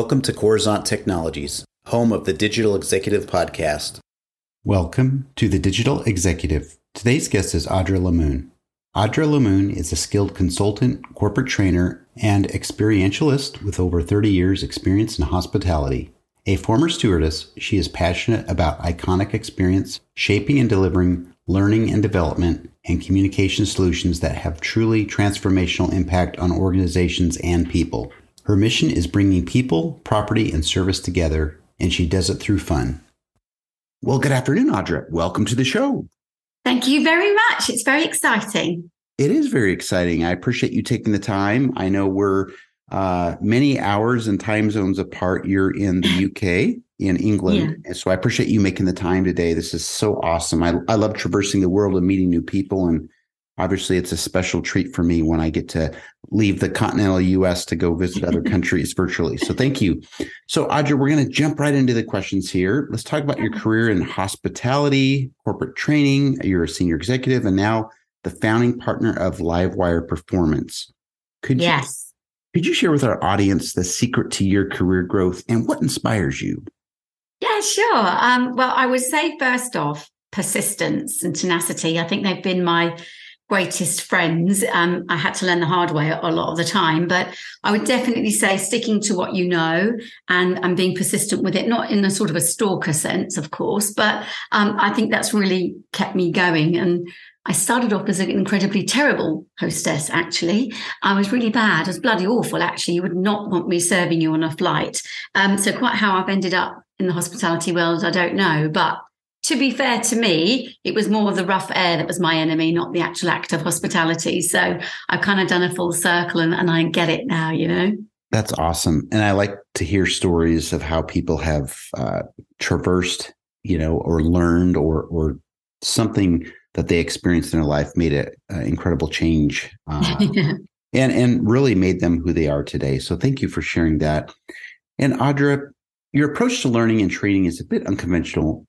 Welcome to Coruzant Technologies, home of the Digital Executive Podcast. Welcome to the Digital Executive. Today's guest is Audra Lamoon. Audra Lamoon is a skilled consultant, corporate trainer, and experientialist with over 30 years' experience in hospitality. A former stewardess, she is passionate about iconic experience, shaping and delivering learning and development, and communication solutions that have truly transformational impact on organizations and people. Her mission is bringing people, property, and service together, and she does it through fun. Well, good afternoon, Audra. Welcome to the show. Thank you very much. It's very exciting. It is very exciting. I appreciate you taking the time. I know we're uh, many hours and time zones apart. You're in the UK, in England. Yeah. So I appreciate you making the time today. This is so awesome. I, I love traversing the world and meeting new people and obviously it's a special treat for me when I get to leave the continental US to go visit other countries virtually. So thank you. So Audra, we're going to jump right into the questions here. Let's talk about your career in hospitality, corporate training. You're a senior executive and now the founding partner of Livewire Performance. Could yes. you could you share with our audience the secret to your career growth and what inspires you? Yeah, sure. Um, well, I would say first off, persistence and tenacity. I think they've been my greatest friends. Um, I had to learn the hard way a lot of the time, but I would definitely say sticking to what you know and, and being persistent with it, not in a sort of a stalker sense, of course, but um, I think that's really kept me going. And I started off as an incredibly terrible hostess, actually. I was really bad. I was bloody awful, actually. You would not want me serving you on a flight. Um, so, quite how I've ended up in the hospitality world, I don't know. But to be fair to me, it was more the rough air that was my enemy, not the actual act of hospitality. So I've kind of done a full circle and, and I get it now, you know? That's awesome. And I like to hear stories of how people have uh, traversed, you know, or learned or, or something that they experienced in their life made an incredible change uh, and, and really made them who they are today. So thank you for sharing that. And Audra, your approach to learning and training is a bit unconventional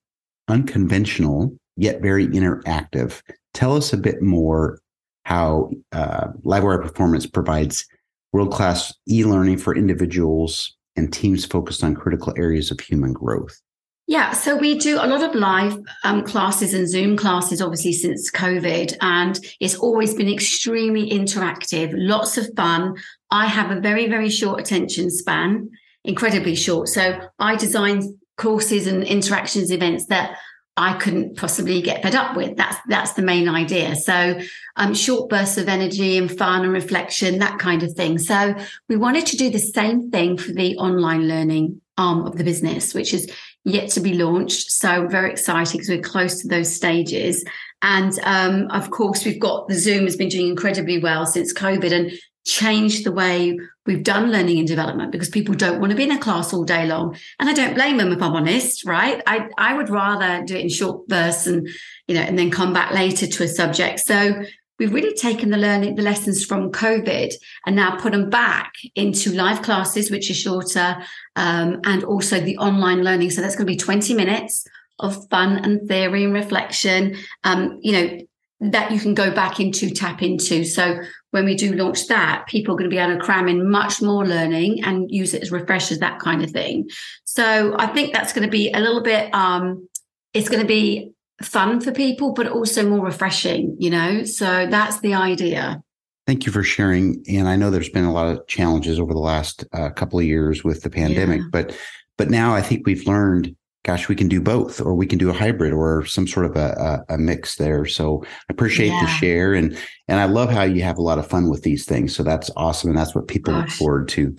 unconventional yet very interactive. Tell us a bit more how uh, Livewire Performance provides world class e learning for individuals and teams focused on critical areas of human growth. Yeah, so we do a lot of live um, classes and Zoom classes, obviously, since COVID, and it's always been extremely interactive, lots of fun. I have a very, very short attention span, incredibly short. So I design courses and interactions events that I couldn't possibly get fed up with. That's that's the main idea. So um, short bursts of energy and fun and reflection, that kind of thing. So we wanted to do the same thing for the online learning arm of the business, which is yet to be launched. So very exciting because we're close to those stages. And um, of course, we've got the Zoom has been doing incredibly well since COVID, and changed the way we've done learning and development because people don't want to be in a class all day long. And I don't blame them if I'm honest, right? I, I would rather do it in short bursts and, you know, and then come back later to a subject. So we've really taken the learning, the lessons from COVID and now put them back into live classes, which are shorter, um, and also the online learning. So that's going to be 20 minutes of fun and theory and reflection. Um, you know, that you can go back into, tap into. So when we do launch that, people are going to be able to cram in much more learning and use it as refreshers, that kind of thing. So I think that's going to be a little bit, um, it's going to be fun for people, but also more refreshing, you know? So that's the idea. Thank you for sharing. And I know there's been a lot of challenges over the last uh, couple of years with the pandemic, yeah. but but now I think we've learned gosh, we can do both, or we can do a hybrid or some sort of a, a, a mix there. So I appreciate yeah. the share. And, and I love how you have a lot of fun with these things. So that's awesome. And that's what people gosh. look forward to.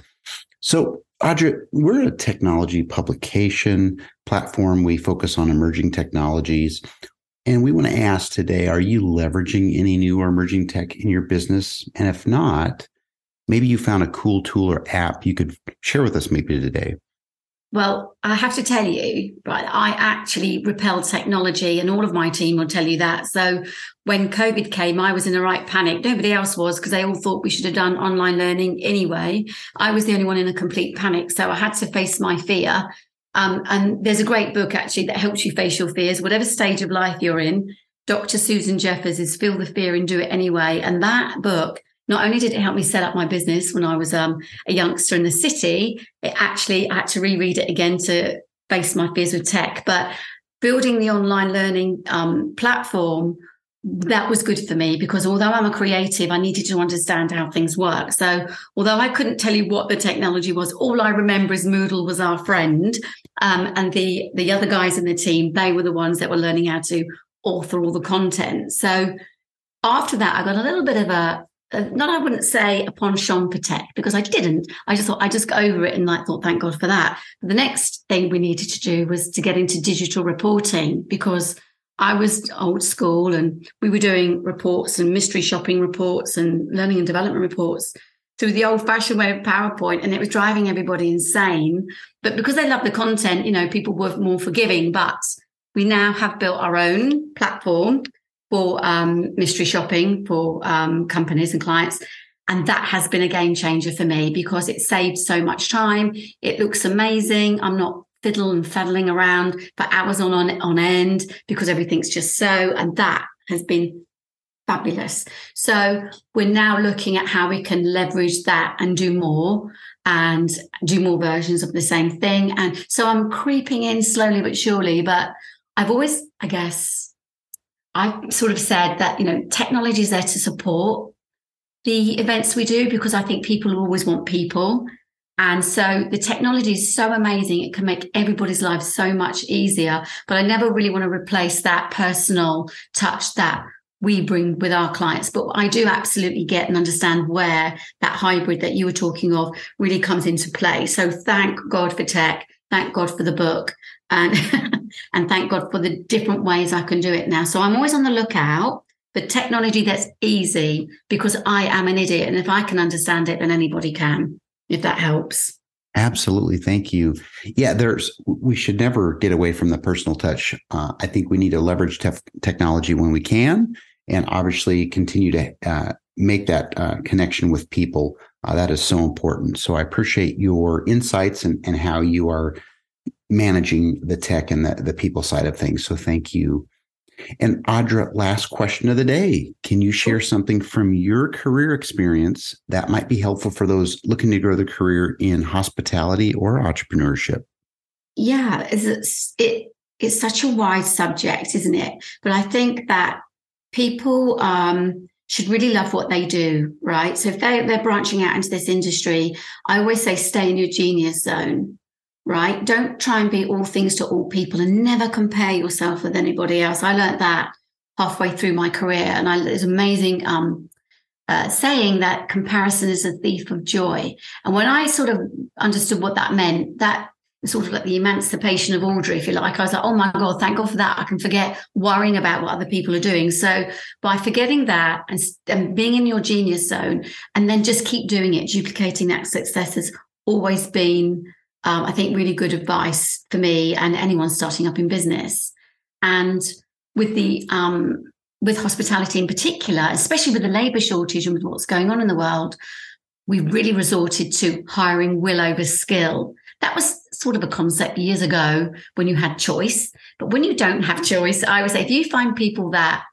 So Audra, we're a technology publication platform. We focus on emerging technologies. And we want to ask today, are you leveraging any new or emerging tech in your business? And if not, maybe you found a cool tool or app you could share with us maybe today. Well, I have to tell you, right, I actually repelled technology and all of my team will tell you that. So when COVID came, I was in a right panic. Nobody else was because they all thought we should have done online learning anyway. I was the only one in a complete panic. So I had to face my fear. Um, and there's a great book actually that helps you face your fears, whatever stage of life you're in. Dr. Susan Jeffers is Feel the Fear and Do It Anyway. And that book not only did it help me set up my business when I was um, a youngster in the city, it actually I had to reread it again to face my fears with tech. But building the online learning um, platform that was good for me because although I'm a creative, I needed to understand how things work. So although I couldn't tell you what the technology was, all I remember is Moodle was our friend, um, and the the other guys in the team they were the ones that were learning how to author all the content. So after that, I got a little bit of a Uh, not I wouldn't say upon penchant Patek because I didn't. I just thought I just got over it and I thought, thank God for that. The next thing we needed to do was to get into digital reporting because I was old school and we were doing reports and mystery shopping reports and learning and development reports through the old fashioned way of PowerPoint and it was driving everybody insane. But because they love the content, you know, people were more forgiving. But we now have built our own platform for um, mystery shopping for um, companies and clients. And that has been a game changer for me because it saves so much time. It looks amazing. I'm not fiddle and faddling around for hours on, on, on end because everything's just so, and that has been fabulous. So we're now looking at how we can leverage that and do more and do more versions of the same thing. And so I'm creeping in slowly but surely, but I've always, I guess, I sort of said that, you know, technology is there to support the events we do because I think people always want people. And so the technology is so amazing. It can make everybody's life so much easier. But I never really want to replace that personal touch that we bring with our clients. But I do absolutely get and understand where that hybrid that you were talking of really comes into play. So thank God for tech. Thank God for the book. And, and thank God for the different ways I can do it now. So I'm always on the lookout for technology that's easy because I am an idiot. And if I can understand it, then anybody can if that helps. Absolutely. Thank you. Yeah, there's, we should never get away from the personal touch. Uh, I think we need to leverage te- technology when we can and obviously continue to uh, make that uh, connection with people. Uh, that is so important. So I appreciate your insights and, and how you are managing the tech and the, the people side of things. So thank you and Audra, last question of the day. Can you share something from your career experience that might be helpful for those looking to grow their career in hospitality or entrepreneurship? Yeah, it's, it, it's such a wide subject, isn't it? But I think that people um, should really love what they do, right? So if they, they're branching out into this industry, I always say stay in your genius zone right? Don't try and be all things to all people and never compare yourself with anybody else. I learned that halfway through my career, and I, it's amazing um, uh, saying that comparison is a thief of joy. And when I sort of understood what that meant, that sort of like the emancipation of Audrey, if you like, I was like, oh my God, thank God for that. I can forget worrying about what other people are doing. So by forgetting that and, and being in your genius zone and then just keep doing it, duplicating that success has always been um, I think really good advice for me and anyone starting up in business. And with the um, with hospitality in particular, especially with the labour shortage and with what's going on in the world, we really resorted to hiring will over skill. That was sort of a concept years ago when you had choice. But when you don't have choice, I would say if you find people that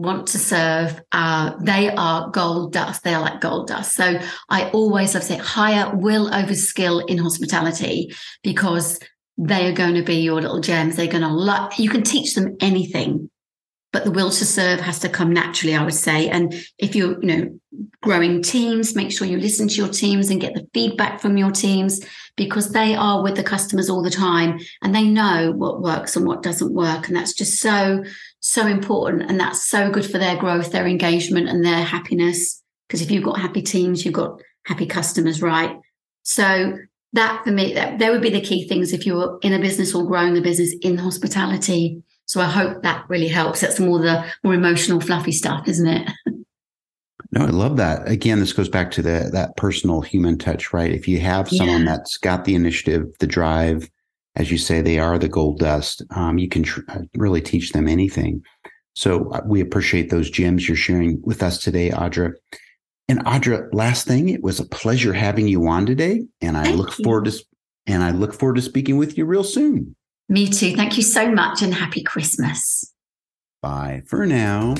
want to serve, uh, they are gold dust. They are like gold dust. So I always to say hire will over skill in hospitality because they are going to be your little gems. They're going to love, you can teach them anything, but the will to serve has to come naturally, I would say. And if you're, you know, growing teams, make sure you listen to your teams and get the feedback from your teams because they are with the customers all the time and they know what works and what doesn't work. And that's just so, so important. And that's so good for their growth, their engagement, and their happiness. Because if you've got happy teams, you've got happy customers, right? So that for me, that there would be the key things if you're in a business or growing a business in hospitality. So I hope that really helps. That's more the more emotional, fluffy stuff, isn't it? No, I love that. Again, this goes back to the that personal human touch, right? If you have someone yeah. that's got the initiative, the drive, as you say, they are the gold dust. Um, you can tr- uh, really teach them anything. So uh, we appreciate those gems you're sharing with us today, Audra. And Audra, last thing, it was a pleasure having you on today, and I Thank look you. forward to and I look forward to speaking with you real soon. Me too. Thank you so much, and happy Christmas. Bye for now.